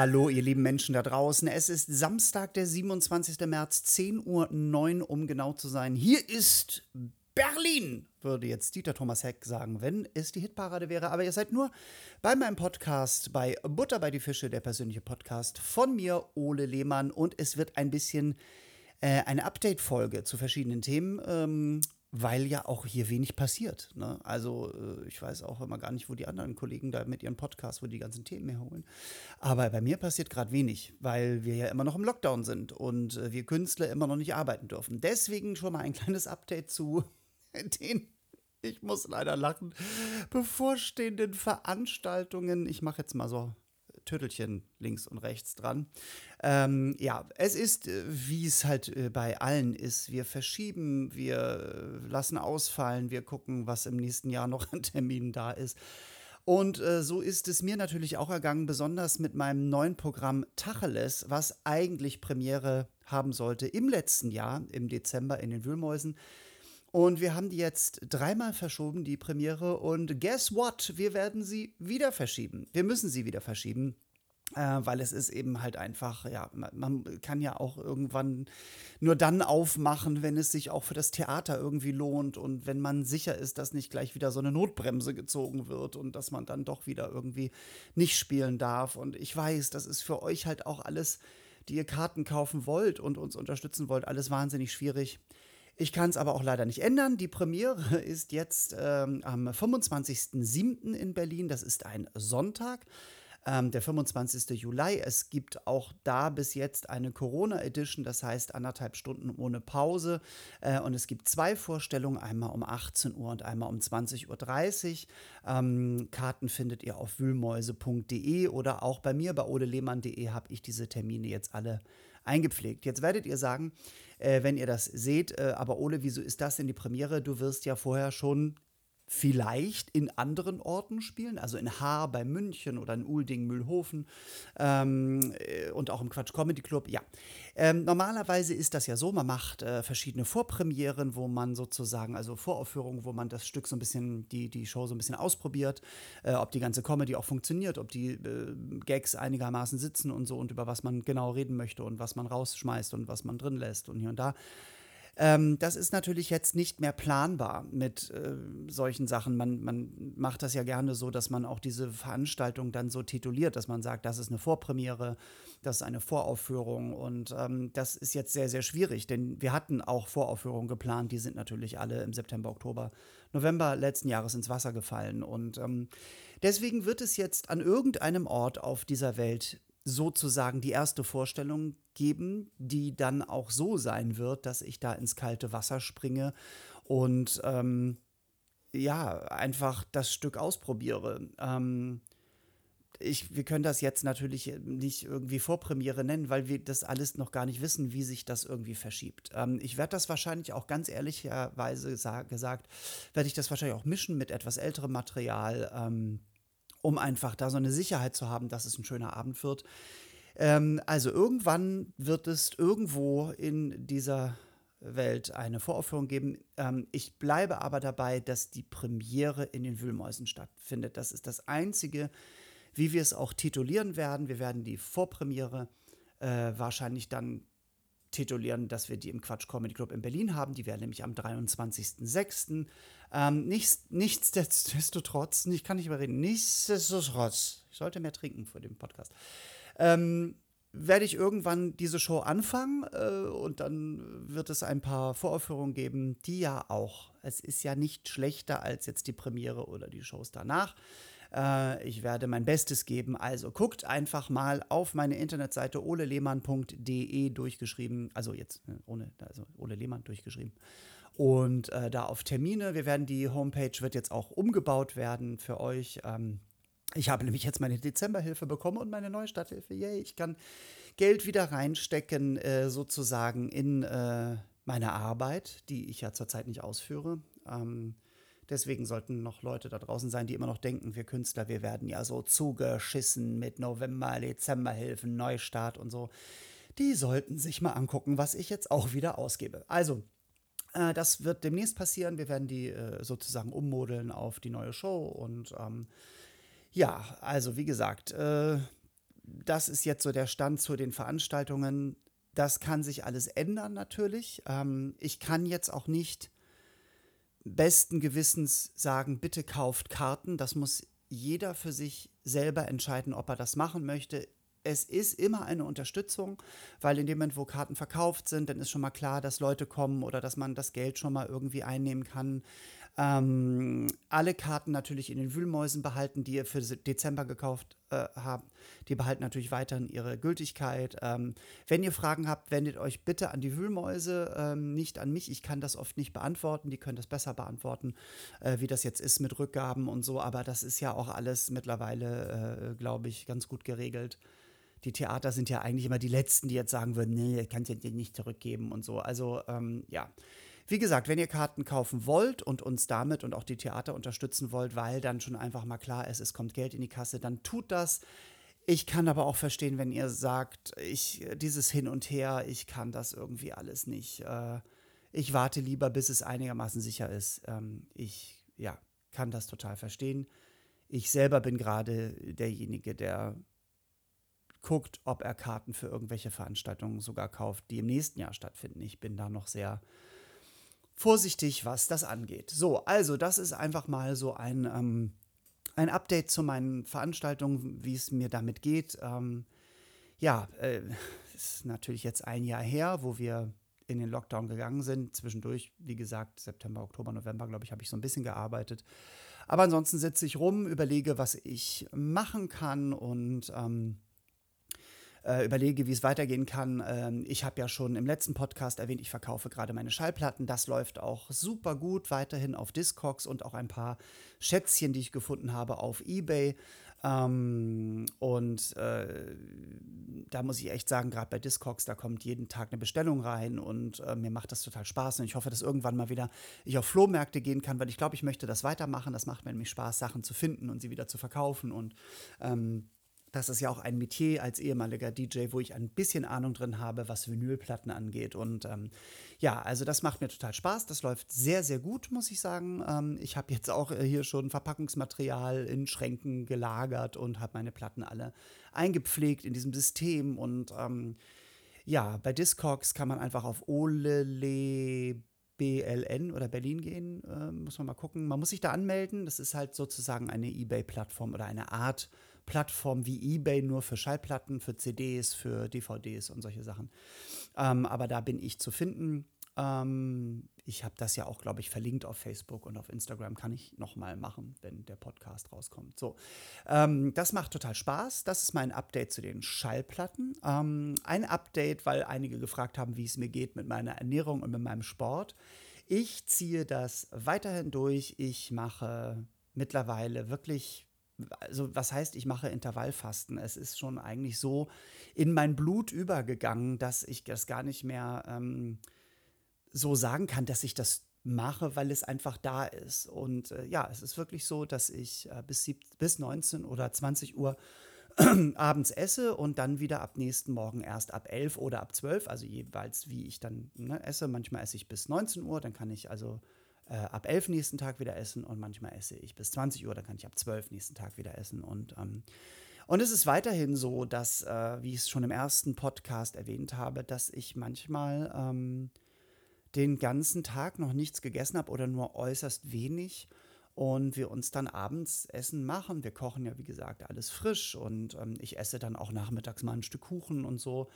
Hallo, ihr lieben Menschen da draußen. Es ist Samstag, der 27. März, 10.09 Uhr, um genau zu sein. Hier ist Berlin, würde jetzt Dieter Thomas Heck sagen, wenn es die Hitparade wäre. Aber ihr seid nur bei meinem Podcast, bei Butter bei die Fische, der persönliche Podcast von mir, Ole Lehmann. Und es wird ein bisschen äh, eine Update-Folge zu verschiedenen Themen. Ähm, weil ja auch hier wenig passiert. Ne? Also äh, ich weiß auch immer gar nicht, wo die anderen Kollegen da mit ihren Podcasts, wo die ganzen Themen herholen. Aber bei mir passiert gerade wenig, weil wir ja immer noch im Lockdown sind und äh, wir Künstler immer noch nicht arbeiten dürfen. Deswegen schon mal ein kleines Update zu den ich muss leider lachen. Bevorstehenden Veranstaltungen. Ich mache jetzt mal so Tüttelchen links und rechts dran. Ähm, ja, es ist, äh, wie es halt äh, bei allen ist. Wir verschieben, wir lassen ausfallen, wir gucken, was im nächsten Jahr noch an Terminen da ist. Und äh, so ist es mir natürlich auch ergangen, besonders mit meinem neuen Programm Tacheles, was eigentlich Premiere haben sollte im letzten Jahr, im Dezember in den Wühlmäusen. Und wir haben die jetzt dreimal verschoben, die Premiere. Und guess what? Wir werden sie wieder verschieben. Wir müssen sie wieder verschieben. Äh, weil es ist eben halt einfach, ja, man, man, kann ja auch irgendwann nur dann aufmachen, wenn es sich auch für das Theater irgendwie lohnt und wenn man sicher ist, dass nicht gleich wieder so eine Notbremse gezogen wird und dass man dann doch wieder irgendwie nicht spielen darf. Und ich weiß, das ist für euch halt auch alles, die ihr Karten kaufen wollt und uns unterstützen wollt, alles wahnsinnig schwierig. Ich kann es aber auch leider nicht ändern. Die Premiere ist jetzt ähm, am 25.07. in Berlin. Das ist ein Sonntag. Ähm, der 25. Juli. Es gibt auch da bis jetzt eine Corona Edition, das heißt anderthalb Stunden ohne Pause. Äh, und es gibt zwei Vorstellungen, einmal um 18 Uhr und einmal um 20.30 Uhr. Ähm, Karten findet ihr auf wühlmäuse.de oder auch bei mir bei odelehmann.de habe ich diese Termine jetzt alle eingepflegt. Jetzt werdet ihr sagen, äh, wenn ihr das seht, äh, aber Ole, wieso ist das denn die Premiere? Du wirst ja vorher schon vielleicht in anderen Orten spielen, also in Haar bei München oder in Ulding, Mühlhofen ähm, äh, und auch im Quatsch Comedy Club. Ja, ähm, normalerweise ist das ja so, man macht äh, verschiedene Vorpremieren, wo man sozusagen, also Voraufführungen, wo man das Stück so ein bisschen, die, die Show so ein bisschen ausprobiert, äh, ob die ganze Comedy auch funktioniert, ob die äh, Gags einigermaßen sitzen und so und über was man genau reden möchte und was man rausschmeißt und was man drin lässt und hier und da. Ähm, das ist natürlich jetzt nicht mehr planbar mit äh, solchen Sachen. Man, man macht das ja gerne so, dass man auch diese Veranstaltung dann so tituliert, dass man sagt, das ist eine Vorpremiere, das ist eine Voraufführung. Und ähm, das ist jetzt sehr, sehr schwierig, denn wir hatten auch Voraufführungen geplant, die sind natürlich alle im September, Oktober, November letzten Jahres ins Wasser gefallen. Und ähm, deswegen wird es jetzt an irgendeinem Ort auf dieser Welt sozusagen die erste Vorstellung geben, die dann auch so sein wird, dass ich da ins kalte Wasser springe und ähm, ja, einfach das Stück ausprobiere. Ähm, ich, wir können das jetzt natürlich nicht irgendwie Vorpremiere nennen, weil wir das alles noch gar nicht wissen, wie sich das irgendwie verschiebt. Ähm, ich werde das wahrscheinlich auch ganz ehrlicherweise gesagt, werde ich das wahrscheinlich auch mischen mit etwas älterem Material. Ähm, um einfach da so eine Sicherheit zu haben, dass es ein schöner Abend wird. Ähm, also irgendwann wird es irgendwo in dieser Welt eine Voraufführung geben. Ähm, ich bleibe aber dabei, dass die Premiere in den Wühlmäusen stattfindet. Das ist das Einzige, wie wir es auch titulieren werden. Wir werden die Vorpremiere äh, wahrscheinlich dann titulieren, dass wir die im Quatsch Comedy Club in Berlin haben. Die wäre nämlich am 23.06. Ähm, nichts, nichtsdestotrotz, ich kann nicht überreden, nichtsdestotrotz, ich sollte mehr trinken vor dem Podcast, ähm, werde ich irgendwann diese Show anfangen äh, und dann wird es ein paar Voraufführungen geben, die ja auch, es ist ja nicht schlechter als jetzt die Premiere oder die Shows danach. Äh, ich werde mein Bestes geben. Also guckt einfach mal auf meine Internetseite olelehmann.de durchgeschrieben. Also jetzt äh, ohne, also Ole Lehmann durchgeschrieben. Und äh, da auf Termine. Wir werden die Homepage wird jetzt auch umgebaut werden für euch. Ähm, ich habe nämlich jetzt meine Dezemberhilfe bekommen und meine Neustarthilfe. Yay, ich kann Geld wieder reinstecken, äh, sozusagen in äh, meine Arbeit, die ich ja zurzeit nicht ausführe. Ähm, Deswegen sollten noch Leute da draußen sein, die immer noch denken, wir Künstler, wir werden ja so zugeschissen mit November, Dezemberhilfen, Neustart und so. Die sollten sich mal angucken, was ich jetzt auch wieder ausgebe. Also, das wird demnächst passieren. Wir werden die äh, sozusagen ummodeln auf die neue Show. Und ähm, ja, also wie gesagt, äh, das ist jetzt so der Stand zu den Veranstaltungen. Das kann sich alles ändern natürlich. Ähm, ich kann jetzt auch nicht besten Gewissens sagen, bitte kauft Karten. Das muss jeder für sich selber entscheiden, ob er das machen möchte. Es ist immer eine Unterstützung, weil in dem Moment, wo Karten verkauft sind, dann ist schon mal klar, dass Leute kommen oder dass man das Geld schon mal irgendwie einnehmen kann. Ähm, alle Karten natürlich in den Wühlmäusen behalten, die ihr für Dezember gekauft äh, habt. Die behalten natürlich weiterhin ihre Gültigkeit. Ähm, wenn ihr Fragen habt, wendet euch bitte an die Wühlmäuse, ähm, nicht an mich. Ich kann das oft nicht beantworten. Die können das besser beantworten, äh, wie das jetzt ist mit Rückgaben und so. Aber das ist ja auch alles mittlerweile, äh, glaube ich, ganz gut geregelt die Theater sind ja eigentlich immer die Letzten, die jetzt sagen würden, nee, kannst du dir nicht zurückgeben und so. Also ähm, ja, wie gesagt, wenn ihr Karten kaufen wollt und uns damit und auch die Theater unterstützen wollt, weil dann schon einfach mal klar ist, es kommt Geld in die Kasse, dann tut das. Ich kann aber auch verstehen, wenn ihr sagt, ich dieses Hin und Her, ich kann das irgendwie alles nicht. Äh, ich warte lieber, bis es einigermaßen sicher ist. Ähm, ich ja, kann das total verstehen. Ich selber bin gerade derjenige, der guckt, ob er Karten für irgendwelche Veranstaltungen sogar kauft, die im nächsten Jahr stattfinden. Ich bin da noch sehr vorsichtig, was das angeht. So, also das ist einfach mal so ein, ähm, ein Update zu meinen Veranstaltungen, wie es mir damit geht. Ähm, ja, äh, ist natürlich jetzt ein Jahr her, wo wir in den Lockdown gegangen sind. Zwischendurch, wie gesagt, September, Oktober, November, glaube ich, habe ich so ein bisschen gearbeitet. Aber ansonsten sitze ich rum, überlege, was ich machen kann und ähm, äh, überlege, wie es weitergehen kann. Ähm, ich habe ja schon im letzten Podcast erwähnt, ich verkaufe gerade meine Schallplatten. Das läuft auch super gut weiterhin auf Discogs und auch ein paar Schätzchen, die ich gefunden habe auf eBay. Ähm, und äh, da muss ich echt sagen, gerade bei Discogs, da kommt jeden Tag eine Bestellung rein und äh, mir macht das total Spaß und ich hoffe, dass irgendwann mal wieder ich auf Flohmärkte gehen kann, weil ich glaube, ich möchte das weitermachen. Das macht mir nämlich Spaß, Sachen zu finden und sie wieder zu verkaufen und ähm, das ist ja auch ein Metier als ehemaliger DJ, wo ich ein bisschen Ahnung drin habe, was Vinylplatten angeht. Und ähm, ja, also das macht mir total Spaß. Das läuft sehr, sehr gut, muss ich sagen. Ähm, ich habe jetzt auch äh, hier schon Verpackungsmaterial in Schränken gelagert und habe meine Platten alle eingepflegt in diesem System. Und ähm, ja, bei Discogs kann man einfach auf Olele BLN oder Berlin gehen, äh, muss man mal gucken. Man muss sich da anmelden. Das ist halt sozusagen eine eBay-Plattform oder eine Art Plattform wie eBay nur für Schallplatten, für CDs, für DVDs und solche Sachen. Ähm, aber da bin ich zu finden. Ähm, ich habe das ja auch, glaube ich, verlinkt auf Facebook und auf Instagram. Kann ich nochmal machen, wenn der Podcast rauskommt. So, ähm, das macht total Spaß. Das ist mein Update zu den Schallplatten. Ähm, ein Update, weil einige gefragt haben, wie es mir geht mit meiner Ernährung und mit meinem Sport. Ich ziehe das weiterhin durch. Ich mache mittlerweile wirklich also was heißt, ich mache Intervallfasten? Es ist schon eigentlich so in mein Blut übergegangen, dass ich das gar nicht mehr ähm, so sagen kann, dass ich das mache, weil es einfach da ist. Und äh, ja, es ist wirklich so, dass ich äh, bis, sieb, bis 19 oder 20 Uhr abends esse und dann wieder ab nächsten Morgen erst ab 11 oder ab 12, also jeweils wie ich dann ne, esse. Manchmal esse ich bis 19 Uhr, dann kann ich also äh, ab 11 nächsten Tag wieder essen und manchmal esse ich bis 20 Uhr, dann kann ich ab 12 nächsten Tag wieder essen und ähm, und es ist weiterhin so, dass, äh, wie ich es schon im ersten Podcast erwähnt habe, dass ich manchmal ähm, den ganzen Tag noch nichts gegessen habe oder nur äußerst wenig und wir uns dann abends Essen machen. Wir kochen ja, wie gesagt, alles frisch und ähm, ich esse dann auch nachmittags mal ein Stück Kuchen und so.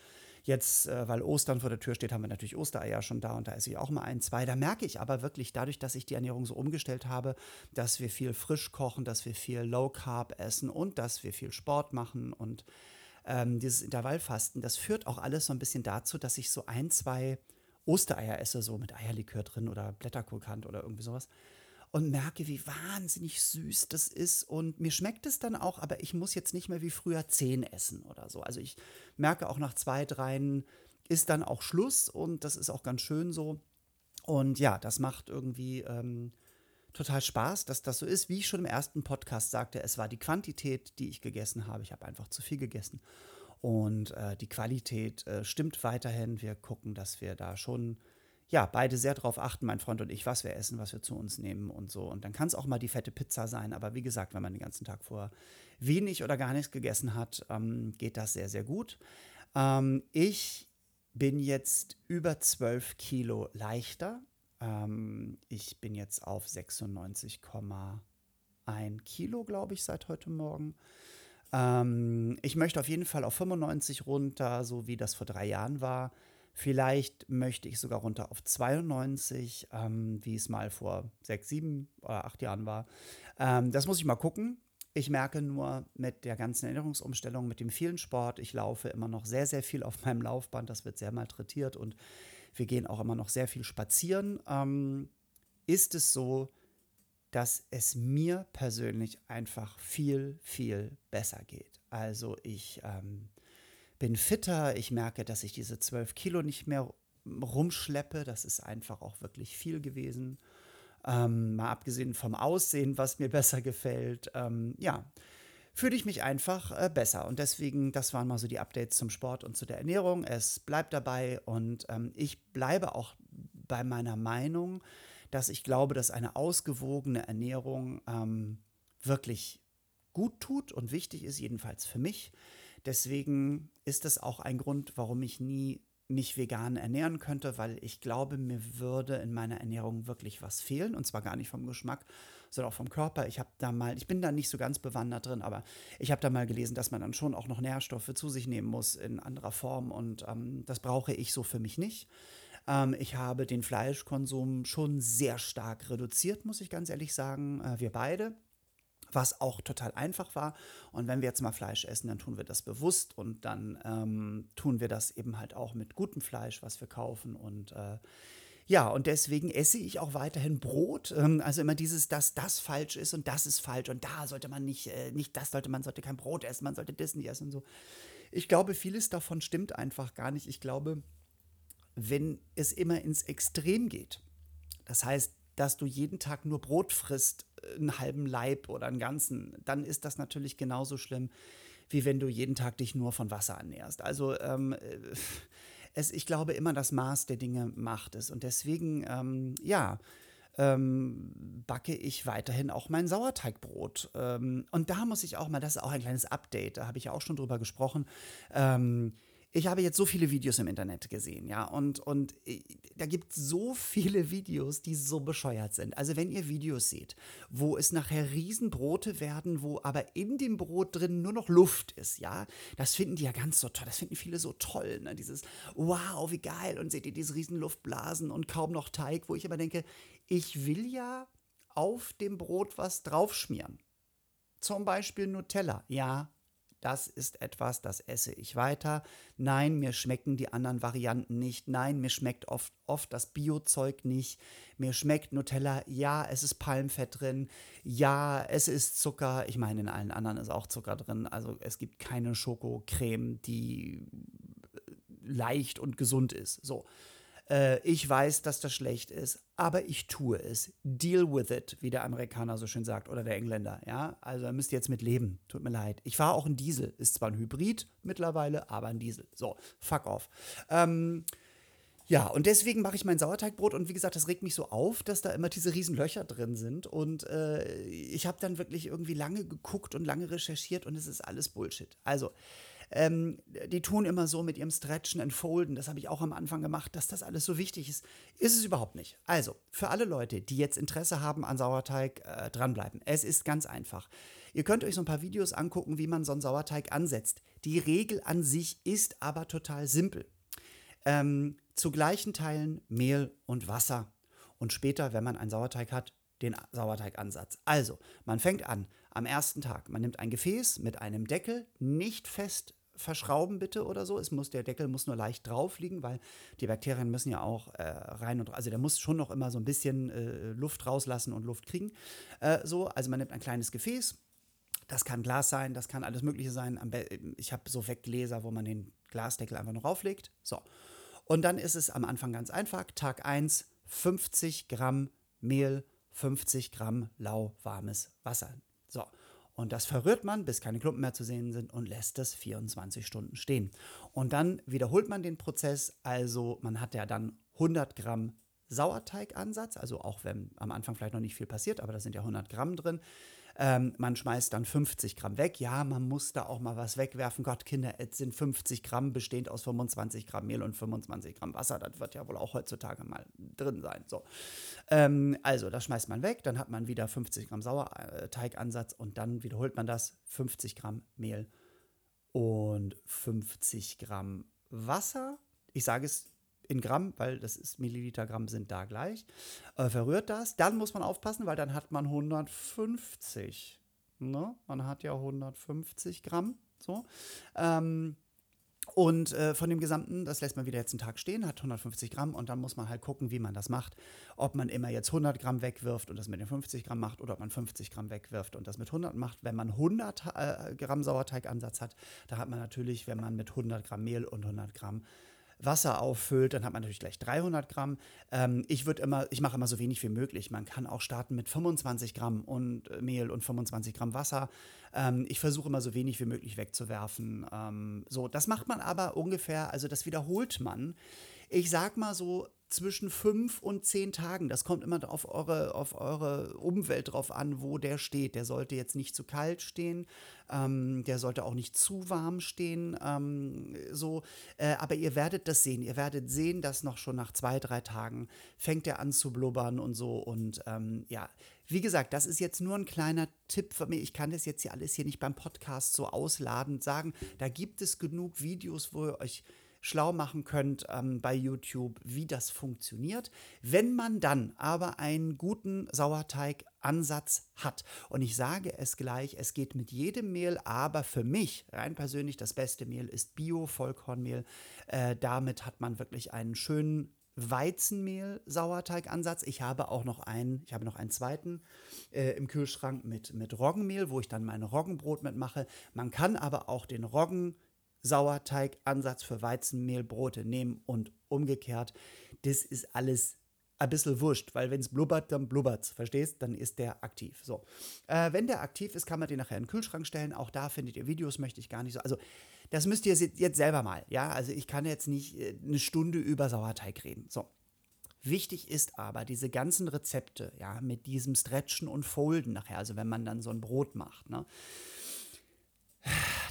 Jetzt, äh, weil Ostern vor der Tür steht, haben wir natürlich Ostereier schon da und da esse ich auch mal ein, zwei. Da merke ich aber wirklich dadurch, dass ich die Ernährung so umgestellt habe, dass wir viel frisch kochen, dass wir viel Low Carb essen und dass wir viel Sport machen und ähm, dieses Intervallfasten, das führt auch alles so ein bisschen dazu, dass ich so ein, zwei Ostereier esse, so mit Eierlikör drin oder Blätterkohlkant oder irgendwie sowas. Und merke, wie wahnsinnig süß das ist. Und mir schmeckt es dann auch, aber ich muss jetzt nicht mehr wie früher zehn essen oder so. Also ich merke auch nach zwei, dreien ist dann auch Schluss und das ist auch ganz schön so. Und ja, das macht irgendwie ähm, total Spaß, dass das so ist. Wie ich schon im ersten Podcast sagte, es war die Quantität, die ich gegessen habe. Ich habe einfach zu viel gegessen. Und äh, die Qualität äh, stimmt weiterhin. Wir gucken, dass wir da schon ja, beide sehr darauf achten, mein Freund und ich, was wir essen, was wir zu uns nehmen und so. Und dann kann es auch mal die fette Pizza sein. Aber wie gesagt, wenn man den ganzen Tag vorher wenig oder gar nichts gegessen hat, ähm, geht das sehr, sehr gut. Ähm, ich bin jetzt über 12 Kilo leichter. Ähm, ich bin jetzt auf 96,1 Kilo, glaube ich, seit heute Morgen. Ähm, ich möchte auf jeden Fall auf 95 runter, so wie das vor drei Jahren war. Vielleicht möchte ich sogar runter auf 92, ähm, wie es mal vor sechs, sieben oder acht Jahren war. Ähm, das muss ich mal gucken. Ich merke nur mit der ganzen Erinnerungsumstellung, mit dem vielen Sport, ich laufe immer noch sehr, sehr viel auf meinem Laufband. Das wird sehr malträtiert und wir gehen auch immer noch sehr viel spazieren. Ähm, ist es so, dass es mir persönlich einfach viel, viel besser geht. Also ich ähm, bin fitter, ich merke, dass ich diese 12 Kilo nicht mehr rumschleppe. Das ist einfach auch wirklich viel gewesen. Ähm, mal abgesehen vom Aussehen, was mir besser gefällt. Ähm, ja, fühle ich mich einfach äh, besser. Und deswegen, das waren mal so die Updates zum Sport und zu der Ernährung. Es bleibt dabei und ähm, ich bleibe auch bei meiner Meinung, dass ich glaube, dass eine ausgewogene Ernährung ähm, wirklich gut tut und wichtig ist, jedenfalls für mich. Deswegen ist es auch ein Grund, warum ich nie mich vegan ernähren könnte, weil ich glaube, mir würde in meiner Ernährung wirklich was fehlen und zwar gar nicht vom Geschmack, sondern auch vom Körper. Ich habe da mal, ich bin da nicht so ganz bewandert drin, aber ich habe da mal gelesen, dass man dann schon auch noch Nährstoffe zu sich nehmen muss in anderer Form und ähm, das brauche ich so für mich nicht. Ähm, ich habe den Fleischkonsum schon sehr stark reduziert, muss ich ganz ehrlich sagen. Äh, wir beide was auch total einfach war. Und wenn wir jetzt mal Fleisch essen, dann tun wir das bewusst und dann ähm, tun wir das eben halt auch mit gutem Fleisch, was wir kaufen. Und äh, ja, und deswegen esse ich auch weiterhin Brot. Ähm, also immer dieses, dass das falsch ist und das ist falsch und da sollte man nicht, äh, nicht das sollte man sollte kein Brot essen, man sollte das nicht essen und so. Ich glaube, vieles davon stimmt einfach gar nicht. Ich glaube, wenn es immer ins Extrem geht, das heißt, dass du jeden Tag nur Brot frisst, einen halben Leib oder einen ganzen, dann ist das natürlich genauso schlimm, wie wenn du jeden Tag dich nur von Wasser ernährst. Also ähm, äh, es, ich glaube immer, das Maß der Dinge macht es. Und deswegen, ähm, ja, ähm, backe ich weiterhin auch mein Sauerteigbrot. Ähm, und da muss ich auch mal, das ist auch ein kleines Update, da habe ich ja auch schon drüber gesprochen. Ähm, ich habe jetzt so viele Videos im Internet gesehen, ja, und, und äh, da gibt es so viele Videos, die so bescheuert sind. Also wenn ihr Videos seht, wo es nachher Riesenbrote werden, wo aber in dem Brot drin nur noch Luft ist, ja, das finden die ja ganz so toll, das finden viele so toll, ne? dieses wow, wie geil, und seht ihr diese Riesenluftblasen und kaum noch Teig, wo ich aber denke, ich will ja auf dem Brot was draufschmieren. Zum Beispiel Nutella. Ja, das ist etwas, das esse ich weiter. Nein, mir schmecken die anderen Varianten nicht. Nein, mir schmeckt oft, oft das Biozeug nicht. Mir schmeckt Nutella, ja, es ist Palmfett drin. Ja, es ist Zucker. Ich meine, in allen anderen ist auch Zucker drin. Also es gibt keine Schokocreme, die leicht und gesund ist. So. Äh, ich weiß, dass das schlecht ist, aber ich tue es. Deal with it, wie der Amerikaner so schön sagt, oder der Engländer. Ja, also müsst jetzt mit leben. Tut mir leid. Ich fahre auch ein Diesel. Ist zwar ein Hybrid mittlerweile, aber ein Diesel. So, fuck off. Ähm, ja, und deswegen mache ich mein Sauerteigbrot und wie gesagt, das regt mich so auf, dass da immer diese riesen Löcher drin sind und äh, ich habe dann wirklich irgendwie lange geguckt und lange recherchiert und es ist alles Bullshit. Also, ähm, die tun immer so mit ihrem Stretchen und Folden, das habe ich auch am Anfang gemacht, dass das alles so wichtig ist. Ist es überhaupt nicht. Also, für alle Leute, die jetzt Interesse haben an Sauerteig, äh, dranbleiben. Es ist ganz einfach. Ihr könnt euch so ein paar Videos angucken, wie man so einen Sauerteig ansetzt. Die Regel an sich ist aber total simpel. Ähm, zu gleichen Teilen Mehl und Wasser. Und später, wenn man einen Sauerteig hat, den Sauerteigansatz. Also, man fängt an am ersten Tag. Man nimmt ein Gefäß mit einem Deckel, nicht fest verschrauben bitte oder so. Es muss, der Deckel muss nur leicht drauf liegen, weil die Bakterien müssen ja auch äh, rein und also der muss schon noch immer so ein bisschen äh, Luft rauslassen und Luft kriegen. Äh, so, also man nimmt ein kleines Gefäß. Das kann Glas sein, das kann alles Mögliche sein. Ich habe so Weggläser, wo man den Glasdeckel einfach noch rauflegt. So. Und dann ist es am Anfang ganz einfach. Tag 1, 50 Gramm Mehl, 50 Gramm lauwarmes Wasser. Und das verrührt man, bis keine Klumpen mehr zu sehen sind und lässt es 24 Stunden stehen. Und dann wiederholt man den Prozess. Also man hat ja dann 100 Gramm Sauerteigansatz, also auch wenn am Anfang vielleicht noch nicht viel passiert, aber da sind ja 100 Gramm drin. Ähm, man schmeißt dann 50 Gramm weg. Ja, man muss da auch mal was wegwerfen. Gott, Kinder, es sind 50 Gramm bestehend aus 25 Gramm Mehl und 25 Gramm Wasser. Das wird ja wohl auch heutzutage mal drin sein. So. Ähm, also, das schmeißt man weg. Dann hat man wieder 50 Gramm Sauerteigansatz und dann wiederholt man das. 50 Gramm Mehl und 50 Gramm Wasser. Ich sage es in Gramm, weil das ist Milliliter Gramm sind da gleich. Äh, verrührt das. Dann muss man aufpassen, weil dann hat man 150. Ne? Man hat ja 150 Gramm. So. Ähm, und äh, von dem Gesamten, das lässt man wieder jetzt einen Tag stehen, hat 150 Gramm und dann muss man halt gucken, wie man das macht. Ob man immer jetzt 100 Gramm wegwirft und das mit den 50 Gramm macht oder ob man 50 Gramm wegwirft und das mit 100 macht. Wenn man 100 äh, Gramm Sauerteigansatz hat, da hat man natürlich, wenn man mit 100 Gramm Mehl und 100 Gramm Wasser auffüllt, dann hat man natürlich gleich 300 Gramm. Ähm, ich würde immer, ich mache immer so wenig wie möglich. Man kann auch starten mit 25 Gramm und äh, Mehl und 25 Gramm Wasser. Ähm, ich versuche immer so wenig wie möglich wegzuwerfen. Ähm, so, das macht man aber ungefähr, also das wiederholt man. Ich sag mal so zwischen fünf und zehn Tagen. Das kommt immer auf eure, auf eure Umwelt drauf an, wo der steht. Der sollte jetzt nicht zu kalt stehen, ähm, der sollte auch nicht zu warm stehen. Ähm, so, äh, aber ihr werdet das sehen. Ihr werdet sehen, dass noch schon nach zwei, drei Tagen fängt er an zu blubbern und so. Und ähm, ja, wie gesagt, das ist jetzt nur ein kleiner Tipp von mir. Ich kann das jetzt hier alles hier nicht beim Podcast so ausladend sagen. Da gibt es genug Videos, wo ihr euch schlau machen könnt ähm, bei YouTube, wie das funktioniert. Wenn man dann aber einen guten Sauerteigansatz hat, und ich sage es gleich, es geht mit jedem Mehl, aber für mich rein persönlich das beste Mehl ist Bio-Vollkornmehl. Äh, damit hat man wirklich einen schönen Weizenmehl-Sauerteigansatz. Ich habe auch noch einen, ich habe noch einen zweiten äh, im Kühlschrank mit, mit Roggenmehl, wo ich dann mein Roggenbrot mitmache. Man kann aber auch den Roggen Sauerteigansatz für Weizenmehlbrote nehmen und umgekehrt. Das ist alles ein bisschen wurscht, weil wenn es blubbert, dann blubbert verstehst? Dann ist der aktiv. So. Äh, wenn der aktiv ist, kann man den nachher in den Kühlschrank stellen. Auch da findet ihr Videos, möchte ich gar nicht so. Also, das müsst ihr jetzt selber mal. Ja, also ich kann jetzt nicht äh, eine Stunde über Sauerteig reden. So. Wichtig ist aber diese ganzen Rezepte, ja, mit diesem Stretchen und Folden nachher, also wenn man dann so ein Brot macht, ne?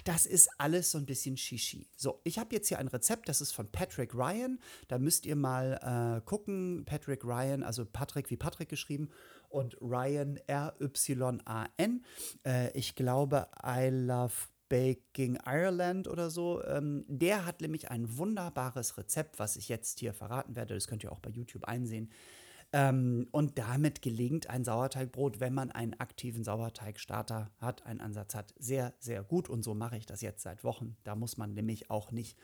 Das ist alles so ein bisschen Shishi. So, ich habe jetzt hier ein Rezept, das ist von Patrick Ryan. Da müsst ihr mal äh, gucken. Patrick Ryan, also Patrick wie Patrick geschrieben und Ryan R-Y-A-N. Äh, ich glaube, I Love Baking Ireland oder so. Ähm, der hat nämlich ein wunderbares Rezept, was ich jetzt hier verraten werde. Das könnt ihr auch bei YouTube einsehen. Ähm, und damit gelingt ein Sauerteigbrot, wenn man einen aktiven Sauerteigstarter hat, einen Ansatz hat, sehr, sehr gut. Und so mache ich das jetzt seit Wochen. Da muss man nämlich auch nicht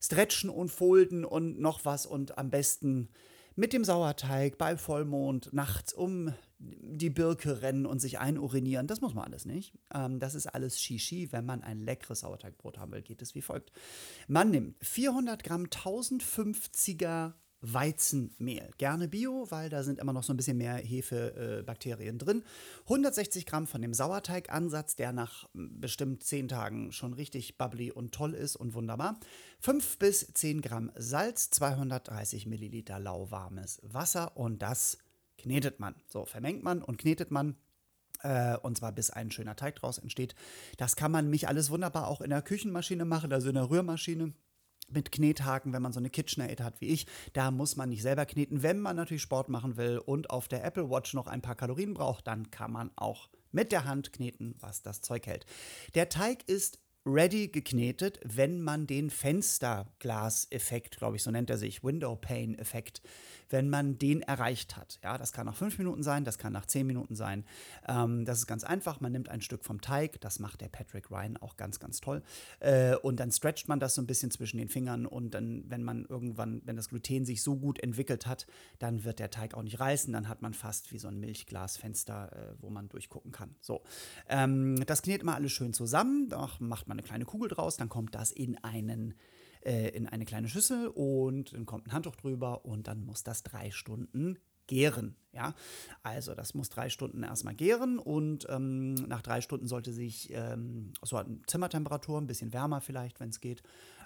stretchen und folden und noch was und am besten mit dem Sauerteig bei Vollmond nachts um die Birke rennen und sich einurinieren. Das muss man alles nicht. Ähm, das ist alles Shishi. Wenn man ein leckeres Sauerteigbrot haben will, geht es wie folgt. Man nimmt 400 Gramm 1050er Weizenmehl. Gerne Bio, weil da sind immer noch so ein bisschen mehr Hefebakterien äh, drin. 160 Gramm von dem Sauerteigansatz, der nach hm, bestimmt 10 Tagen schon richtig bubbly und toll ist und wunderbar. 5 bis 10 Gramm Salz, 230 Milliliter lauwarmes Wasser und das knetet man. So, vermengt man und knetet man äh, und zwar bis ein schöner Teig draus entsteht. Das kann man mich alles wunderbar auch in der Küchenmaschine machen, also in der Rührmaschine mit Knethaken, wenn man so eine KitchenAid hat wie ich. Da muss man nicht selber kneten. Wenn man natürlich Sport machen will und auf der Apple Watch noch ein paar Kalorien braucht, dann kann man auch mit der Hand kneten, was das Zeug hält. Der Teig ist ready geknetet, wenn man den Fensterglas-Effekt, glaube ich, so nennt er sich, Window Pane-Effekt, wenn man den erreicht hat. Ja, das kann nach fünf Minuten sein, das kann nach zehn Minuten sein. Ähm, das ist ganz einfach. Man nimmt ein Stück vom Teig, das macht der Patrick Ryan auch ganz, ganz toll. Äh, und dann stretcht man das so ein bisschen zwischen den Fingern und dann, wenn man irgendwann, wenn das Gluten sich so gut entwickelt hat, dann wird der Teig auch nicht reißen. Dann hat man fast wie so ein Milchglasfenster, äh, wo man durchgucken kann. So, ähm, das knetet man alles schön zusammen. Da macht man eine kleine Kugel draus, dann kommt das in einen äh, in eine kleine Schüssel und dann kommt ein Handtuch drüber und dann muss das drei Stunden gären. Ja, also das muss drei Stunden erstmal gären und ähm, nach drei Stunden sollte sich ähm, so Zimmertemperatur, ein bisschen wärmer vielleicht, wenn es geht,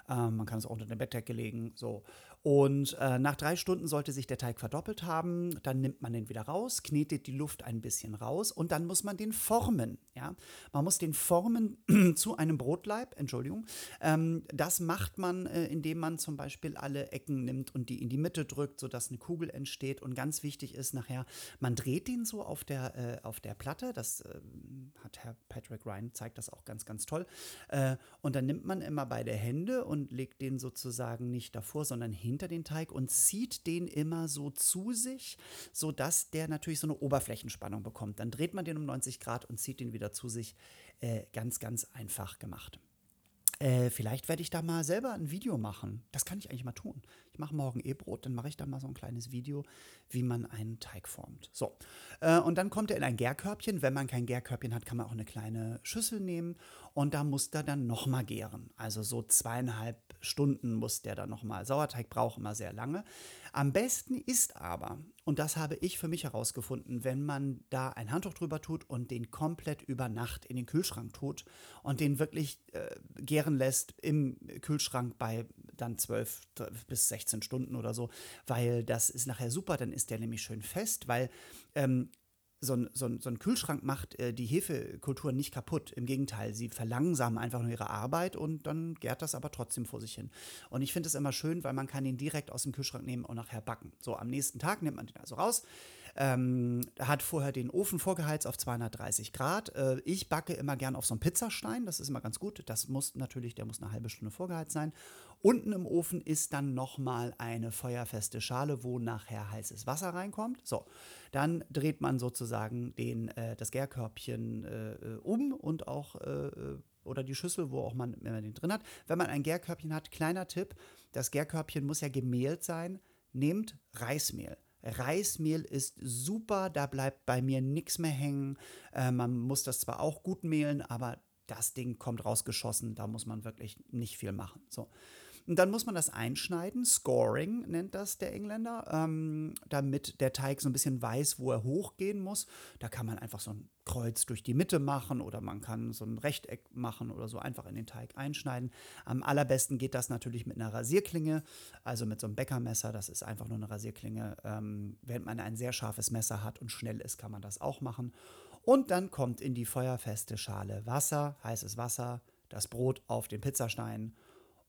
Ähm, man kann es auch unter der Bettdecke legen. So. Und äh, nach drei Stunden sollte sich der Teig verdoppelt haben. Dann nimmt man den wieder raus, knetet die Luft ein bisschen raus und dann muss man den formen. Ja? Man muss den formen zu einem Brotleib, Entschuldigung. Ähm, das macht man, äh, indem man zum Beispiel alle Ecken nimmt und die in die Mitte drückt, sodass eine Kugel entsteht. Und ganz wichtig ist nachher, man dreht den so auf der, äh, auf der Platte. Das äh, hat Herr Patrick Ryan, zeigt das auch ganz, ganz toll. Äh, und dann nimmt man immer beide Hände und legt den sozusagen nicht davor, sondern hinter hinter den Teig und zieht den immer so zu sich, sodass der natürlich so eine Oberflächenspannung bekommt. Dann dreht man den um 90 Grad und zieht den wieder zu sich. Äh, ganz, ganz einfach gemacht. Äh, vielleicht werde ich da mal selber ein Video machen. Das kann ich eigentlich mal tun. Ich mache morgen eh Brot, dann mache ich da mal so ein kleines Video, wie man einen Teig formt. So, äh, und dann kommt er in ein Gärkörbchen. Wenn man kein Gärkörbchen hat, kann man auch eine kleine Schüssel nehmen und da muss er dann nochmal gären. Also so zweieinhalb Stunden muss der dann nochmal. Sauerteig braucht immer sehr lange. Am besten ist aber, und das habe ich für mich herausgefunden, wenn man da ein Handtuch drüber tut und den komplett über Nacht in den Kühlschrank tut und den wirklich äh, gären lässt im Kühlschrank bei dann 12 bis 16 Stunden oder so, weil das ist nachher super, dann ist der nämlich schön fest, weil ähm, so ein, so, ein, so ein, Kühlschrank macht äh, die Hefekultur nicht kaputt. Im Gegenteil, sie verlangsamen einfach nur ihre Arbeit und dann gärt das aber trotzdem vor sich hin. Und ich finde es immer schön, weil man kann ihn direkt aus dem Kühlschrank nehmen und nachher backen. So, am nächsten Tag nimmt man den also raus, ähm, hat vorher den Ofen vorgeheizt auf 230 Grad. Äh, ich backe immer gern auf so einem Pizzastein, das ist immer ganz gut. Das muss natürlich, der muss eine halbe Stunde vorgeheizt sein. Unten im Ofen ist dann nochmal eine feuerfeste Schale, wo nachher heißes Wasser reinkommt. So, dann dreht man sozusagen den, äh, das Gärkörbchen äh, um und auch äh, oder die Schüssel, wo auch man, wenn man den drin hat. Wenn man ein Gärkörbchen hat, kleiner Tipp, das Gärkörbchen muss ja gemehlt sein. Nehmt Reismehl. Reismehl ist super, da bleibt bei mir nichts mehr hängen. Äh, man muss das zwar auch gut mehlen, aber das Ding kommt rausgeschossen, da muss man wirklich nicht viel machen. So. Und dann muss man das einschneiden. Scoring nennt das der Engländer, ähm, damit der Teig so ein bisschen weiß, wo er hochgehen muss. Da kann man einfach so ein Kreuz durch die Mitte machen oder man kann so ein Rechteck machen oder so einfach in den Teig einschneiden. Am allerbesten geht das natürlich mit einer Rasierklinge, also mit so einem Bäckermesser. Das ist einfach nur eine Rasierklinge. Ähm, wenn man ein sehr scharfes Messer hat und schnell ist, kann man das auch machen. Und dann kommt in die feuerfeste Schale Wasser, heißes Wasser, das Brot auf den Pizzastein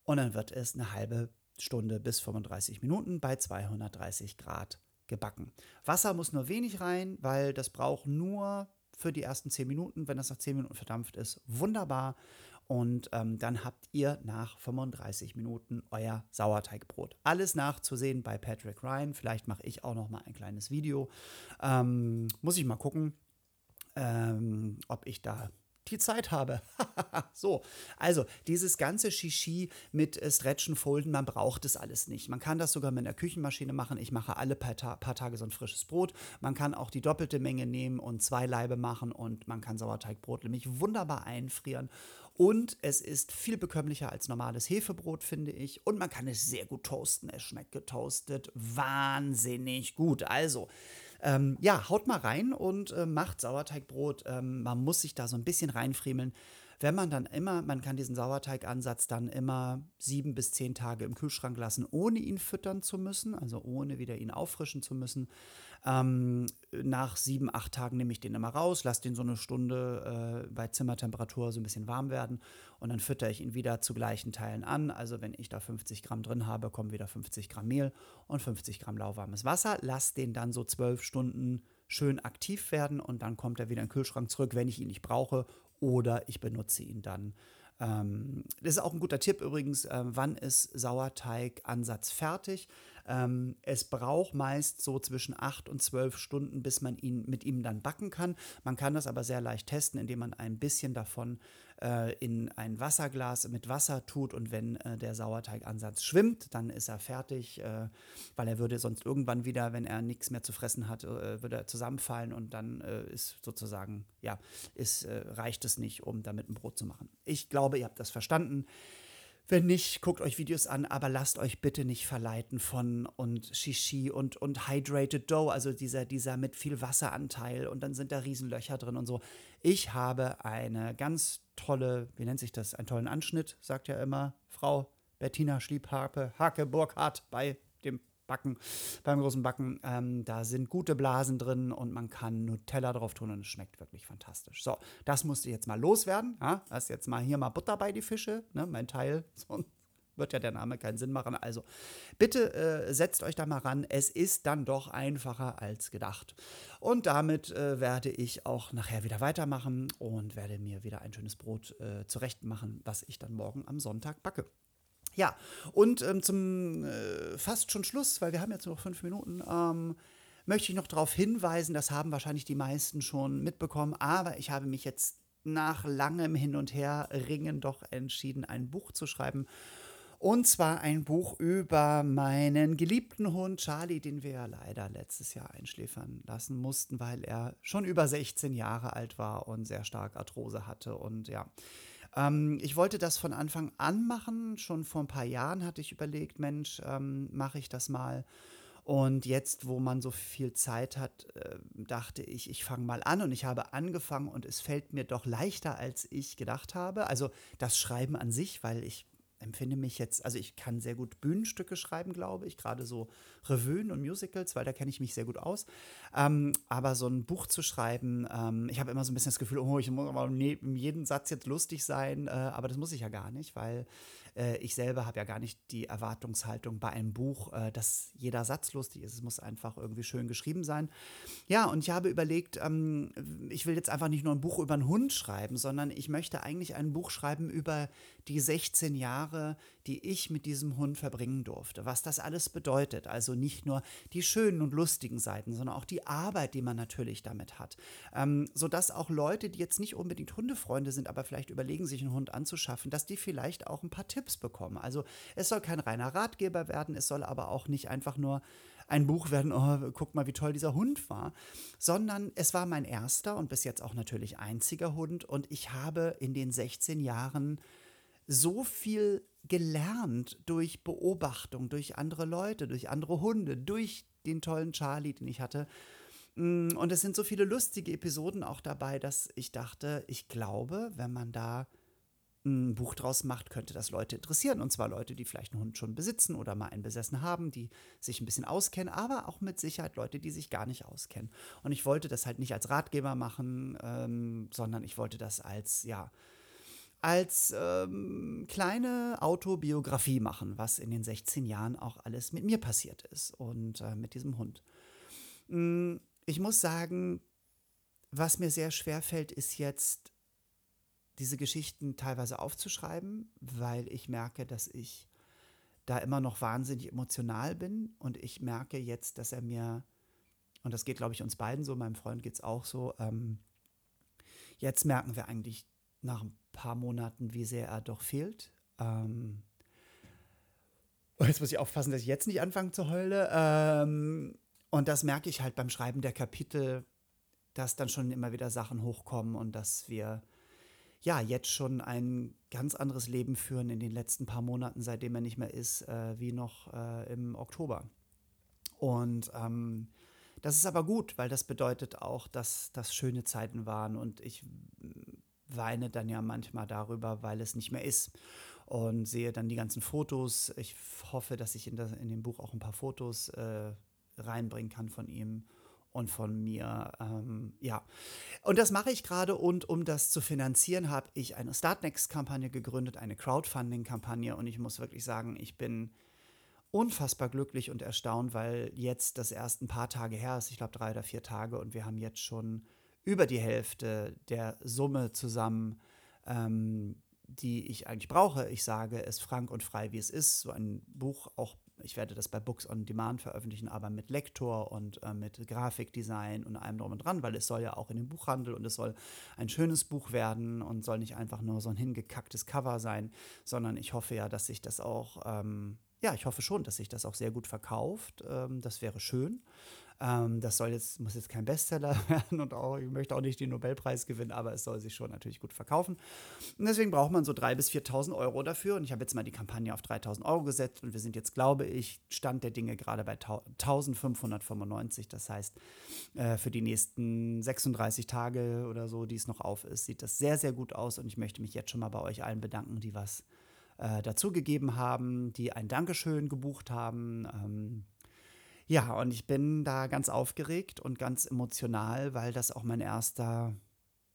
und dann wird es eine halbe Stunde bis 35 Minuten bei 230 Grad gebacken. Wasser muss nur wenig rein, weil das braucht nur für die ersten 10 Minuten. Wenn das nach 10 Minuten verdampft ist, wunderbar. Und ähm, dann habt ihr nach 35 Minuten euer Sauerteigbrot. Alles nachzusehen bei Patrick Ryan. Vielleicht mache ich auch noch mal ein kleines Video. Ähm, muss ich mal gucken, ähm, ob ich da die Zeit habe. so, also dieses ganze Shishi mit äh, Stretchen, Folden, man braucht es alles nicht. Man kann das sogar mit einer Küchenmaschine machen. Ich mache alle paar, Ta paar Tage so ein frisches Brot. Man kann auch die doppelte Menge nehmen und zwei Laibe machen und man kann Sauerteigbrot nämlich wunderbar einfrieren. Und es ist viel bekömmlicher als normales Hefebrot, finde ich. Und man kann es sehr gut toasten. Es schmeckt getoastet wahnsinnig gut. Also, ähm, ja, haut mal rein und äh, macht Sauerteigbrot. Ähm, man muss sich da so ein bisschen reinfriemeln. Wenn man dann immer, man kann diesen Sauerteigansatz dann immer sieben bis zehn Tage im Kühlschrank lassen, ohne ihn füttern zu müssen, also ohne wieder ihn auffrischen zu müssen. Ähm, nach sieben, acht Tagen nehme ich den immer raus, lasse den so eine Stunde äh, bei Zimmertemperatur so ein bisschen warm werden und dann fütter ich ihn wieder zu gleichen Teilen an. Also wenn ich da 50 Gramm drin habe, kommen wieder 50 Gramm Mehl und 50 Gramm lauwarmes Wasser. Lass den dann so zwölf Stunden schön aktiv werden und dann kommt er wieder in den Kühlschrank zurück, wenn ich ihn nicht brauche oder ich benutze ihn dann. Ähm, das ist auch ein guter Tipp übrigens, äh, wann ist Sauerteigansatz fertig? Ähm, es braucht meist so zwischen 8 und 12 Stunden, bis man ihn mit ihm dann backen kann. Man kann das aber sehr leicht testen, indem man ein bisschen davon äh, in ein Wasserglas mit Wasser tut und wenn äh, der Sauerteigansatz schwimmt, dann ist er fertig, äh, weil er würde sonst irgendwann wieder, wenn er nichts mehr zu fressen hat, äh, würde er zusammenfallen und dann äh, ist sozusagen, ja, ist, äh, reicht es nicht, um damit ein Brot zu machen. Ich glaube, ihr habt das verstanden. Wenn nicht, guckt euch Videos an, aber lasst euch bitte nicht verleiten von und Shishi und, und Hydrated Dough, also dieser, dieser mit viel Wasseranteil und dann sind da Riesenlöcher drin und so. Ich habe eine ganz tolle, wie nennt sich das, einen tollen Anschnitt, sagt ja immer Frau Bettina Schliebhake, Hake Burkhardt bei dem Backen, beim großen Backen. Ähm, da sind gute Blasen drin und man kann Nutella drauf tun und es schmeckt wirklich fantastisch. So, das musste jetzt mal loswerden. Ja? Das jetzt mal hier mal Butter bei die Fische, ne? mein Teil. Sonst wird ja der Name keinen Sinn machen. Also bitte äh, setzt euch da mal ran. Es ist dann doch einfacher als gedacht. Und damit äh, werde ich auch nachher wieder weitermachen und werde mir wieder ein schönes Brot äh, zurecht machen, was ich dann morgen am Sonntag backe. Ja, und ähm, zum äh, fast schon Schluss, weil wir haben jetzt noch fünf Minuten, ähm, möchte ich noch darauf hinweisen, das haben wahrscheinlich die meisten schon mitbekommen, aber ich habe mich jetzt nach langem Hin und Her ringen doch entschieden, ein Buch zu schreiben. Und zwar ein Buch über meinen geliebten Hund Charlie, den wir ja leider letztes Jahr einschläfern lassen mussten, weil er schon über 16 Jahre alt war und sehr stark Arthrose hatte. Und ja, ähm, ich wollte das von Anfang an machen. Schon vor ein paar Jahren hatte ich überlegt, Mensch, ähm, mache ich das mal. Und jetzt, wo man so viel Zeit hat, äh, dachte ich, ich fange mal an und ich habe angefangen und es fällt mir doch leichter, als ich gedacht habe. Also das Schreiben an sich, weil ich empfinde mich jetzt, also ich kann sehr gut Bühnenstücke schreiben, glaube ich, gerade so Revuen und Musicals, weil da kenne ich mich sehr gut aus. Ähm, aber so ein Buch zu schreiben, ähm, ich habe immer so ein bisschen das Gefühl, oh, ich muss aber neben jedem Satz jetzt lustig sein, äh, aber das muss ich ja gar nicht, weil ich selber habe ja gar nicht die Erwartungshaltung bei einem Buch, äh, dass jeder Satz lustig ist. Es muss einfach irgendwie schön geschrieben sein. Ja, und ich habe überlegt, ähm, ich will jetzt einfach nicht nur ein Buch über einen Hund schreiben, sondern ich möchte eigentlich ein Buch schreiben über die 16 Jahre, die ich mit diesem Hund verbringen durfte. Was das alles bedeutet. Also nicht nur die schönen und lustigen Seiten, sondern auch die Arbeit, die man natürlich damit hat. Ähm, sodass auch Leute, die jetzt nicht unbedingt Hundefreunde sind, aber vielleicht überlegen, sich einen Hund anzuschaffen, dass die vielleicht auch ein paar Tipps bekommen. Also es soll kein reiner Ratgeber werden, es soll aber auch nicht einfach nur ein Buch werden, oh, guck mal, wie toll dieser Hund war, sondern es war mein erster und bis jetzt auch natürlich einziger Hund und ich habe in den 16 Jahren so viel gelernt durch Beobachtung, durch andere Leute, durch andere Hunde, durch den tollen Charlie, den ich hatte. Mm, und es sind so viele lustige Episoden auch dabei, dass ich dachte, ich glaube, wenn man da ein Buch draus macht, könnte das Leute interessieren. Und zwar Leute, die vielleicht einen Hund schon besitzen oder mal einen besessen haben, die sich ein bisschen auskennen, aber auch mit Sicherheit Leute, die sich gar nicht auskennen. Und ich wollte das halt nicht als Ratgeber machen, ähm, sondern ich wollte das als, ja, als ähm, kleine Autobiografie machen, was in den 16 Jahren auch alles mit mir passiert ist und äh, mit diesem Hund. Mm, ich muss sagen, was mir sehr schwer fällt, ist jetzt diese Geschichten teilweise aufzuschreiben, weil ich merke, dass ich da immer noch wahnsinnig emotional bin und ich merke jetzt, dass er mir, und das geht, glaube ich, uns beiden so, meinem Freund geht es auch so, ähm, jetzt merken wir eigentlich nach ein paar Monaten, wie sehr er doch fehlt. Ähm, jetzt muss ich aufpassen, dass ich jetzt nicht anfange zu heulen. Ähm, und das merke ich halt beim Schreiben der Kapitel, dass dann schon immer wieder Sachen hochkommen und dass wir ja jetzt schon ein ganz anderes Leben führen in den letzten paar Monaten, seitdem er nicht mehr ist, äh, wie noch äh, im Oktober. Und ähm, das ist aber gut, weil das bedeutet auch, dass das schöne Zeiten waren und ich weine dann ja manchmal darüber, weil es nicht mehr ist. Und sehe dann die ganzen Fotos. Ich hoffe, dass ich in, das, in dem Buch auch ein paar Fotos äh, reinbringen kann von ihm und von mir. Ähm, ja, und das mache ich gerade. Und um das zu finanzieren, habe ich eine Startnext-Kampagne gegründet, eine Crowdfunding-Kampagne. Und ich muss wirklich sagen, ich bin unfassbar glücklich und erstaunt, weil jetzt das erst ein paar Tage her ist. Ich glaube, drei oder vier Tage. Und wir haben jetzt schon über die Hälfte der Summe zusammen, ähm, die ich eigentlich brauche. Ich sage es frank und frei, wie es ist. So ein Buch auch, ich werde das bei Books on Demand veröffentlichen, aber mit Lektor und äh, mit Grafikdesign und allem drum und dran, weil es soll ja auch in den Buchhandel und es soll ein schönes Buch werden und soll nicht einfach nur so ein hingekacktes Cover sein, sondern ich hoffe ja, dass sich das auch, ähm, ja, ich hoffe schon, dass sich das auch sehr gut verkauft. Ähm, das wäre schön. Ähm, das soll jetzt, muss jetzt kein Bestseller werden und auch, ich möchte auch nicht den Nobelpreis gewinnen, aber es soll sich schon natürlich gut verkaufen. Und deswegen braucht man so 3.000 bis 4.000 Euro dafür. Und ich habe jetzt mal die Kampagne auf 3.000 Euro gesetzt und wir sind jetzt, glaube ich, Stand der Dinge gerade bei 1.595. Das heißt, äh, für die nächsten 36 Tage oder so, die es noch auf ist, sieht das sehr, sehr gut aus und ich möchte mich jetzt schon mal bei euch allen bedanken, die was äh, dazugegeben haben, die ein Dankeschön gebucht haben. Ähm, ja, und ich bin da ganz aufgeregt und ganz emotional, weil das auch mein erster,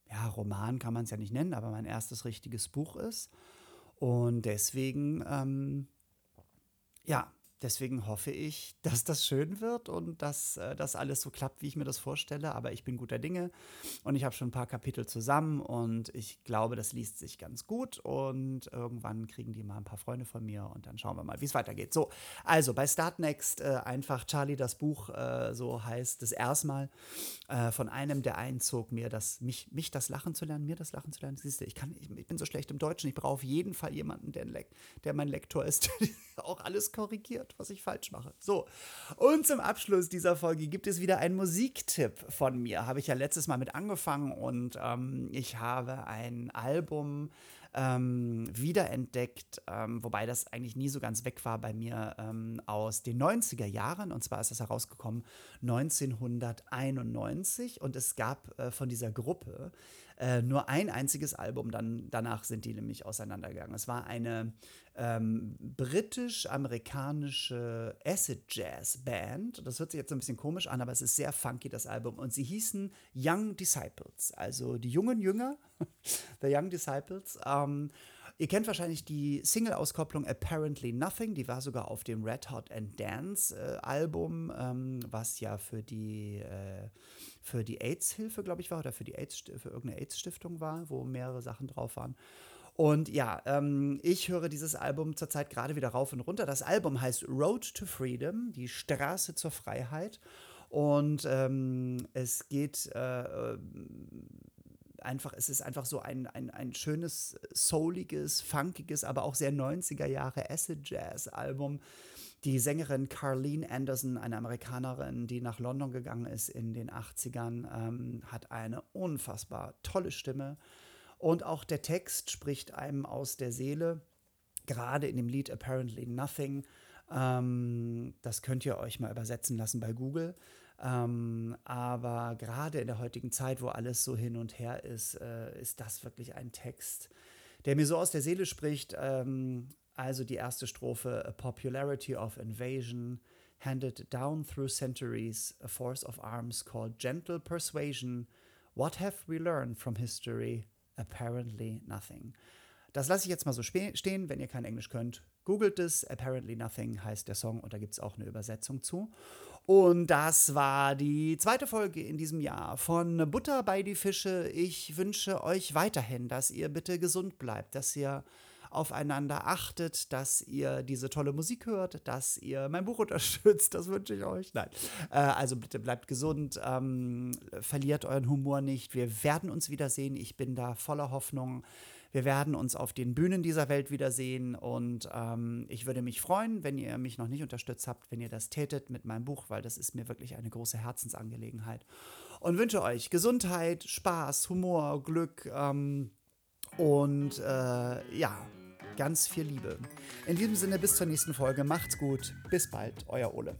ja, Roman kann man es ja nicht nennen, aber mein erstes richtiges Buch ist. Und deswegen, ähm, ja, Deswegen hoffe ich, dass das schön wird und dass äh, das alles so klappt, wie ich mir das vorstelle. Aber ich bin guter Dinge und ich habe schon ein paar Kapitel zusammen und ich glaube, das liest sich ganz gut. Und irgendwann kriegen die mal ein paar Freunde von mir und dann schauen wir mal, wie es weitergeht. So, also bei Startnext äh, einfach Charlie das Buch, äh, so heißt es erstmal, äh, von einem, der einzog, mir das, mich, mich das Lachen zu lernen, mir das Lachen zu lernen. Siehst du, ich, kann, ich, ich bin so schlecht im Deutschen. Ich brauche auf jeden Fall jemanden, der, der mein Lektor ist, der auch alles korrigiert was ich falsch mache. So, und zum Abschluss dieser Folge gibt es wieder einen Musiktipp von mir. Habe ich ja letztes Mal mit angefangen und ähm, ich habe ein Album ähm, wiederentdeckt, ähm, wobei das eigentlich nie so ganz weg war bei mir, ähm, aus den 90er Jahren. Und zwar ist das herausgekommen 1991 und es gab äh, von dieser Gruppe äh, nur ein einziges Album, dann, danach sind die nämlich auseinandergegangen. Es war eine ähm, britisch-amerikanische Acid Jazz Band. Das hört sich jetzt ein bisschen komisch an, aber es ist sehr funky, das Album. Und sie hießen Young Disciples, also die jungen Jünger, The Young Disciples. Ähm, Ihr kennt wahrscheinlich die Single-Auskopplung Apparently Nothing, die war sogar auf dem Red Hot and Dance äh, Album, ähm, was ja für die, äh, für die AIDS-Hilfe, glaube ich, war, oder für die AIDS, für irgendeine AIDS-Stiftung war, wo mehrere Sachen drauf waren. Und ja, ähm, ich höre dieses Album zurzeit gerade wieder rauf und runter. Das Album heißt Road to Freedom, die Straße zur Freiheit. Und ähm, es geht äh, einfach, es ist einfach so ein, ein, ein schönes, souliges, funkiges, aber auch sehr 90er Jahre Acid Jazz Album. Die Sängerin Carlene Anderson, eine Amerikanerin, die nach London gegangen ist in den 80ern, ähm, hat eine unfassbar tolle Stimme. Und auch der Text spricht einem aus der Seele, gerade in dem Lied Apparently Nothing. Ähm, das könnt ihr euch mal übersetzen lassen bei Google. Ähm, aber gerade in der heutigen Zeit, wo alles so hin und her ist, äh, ist das wirklich ein Text, der mir so aus der Seele spricht. Ähm, also die erste Strophe: A popularity of invasion, handed down through centuries, a force of arms called gentle persuasion. What have we learned from history? Apparently nothing. Das lasse ich jetzt mal so stehen, wenn ihr kein Englisch könnt. Googelt es, Apparently Nothing heißt der Song und da gibt es auch eine Übersetzung zu. Und das war die zweite Folge in diesem Jahr von Butter bei die Fische. Ich wünsche euch weiterhin, dass ihr bitte gesund bleibt, dass ihr aufeinander achtet, dass ihr diese tolle Musik hört, dass ihr mein Buch unterstützt. Das wünsche ich euch. Nein. Äh, also bitte bleibt gesund, ähm, verliert euren Humor nicht. Wir werden uns wiedersehen. Ich bin da voller Hoffnung. Wir werden uns auf den Bühnen dieser Welt wiedersehen und ähm, ich würde mich freuen, wenn ihr mich noch nicht unterstützt habt, wenn ihr das tätet mit meinem Buch, weil das ist mir wirklich eine große Herzensangelegenheit. Und wünsche euch Gesundheit, Spaß, Humor, Glück ähm, und äh, ja, ganz viel Liebe. In diesem Sinne, bis zur nächsten Folge. Macht's gut. Bis bald, euer Ole.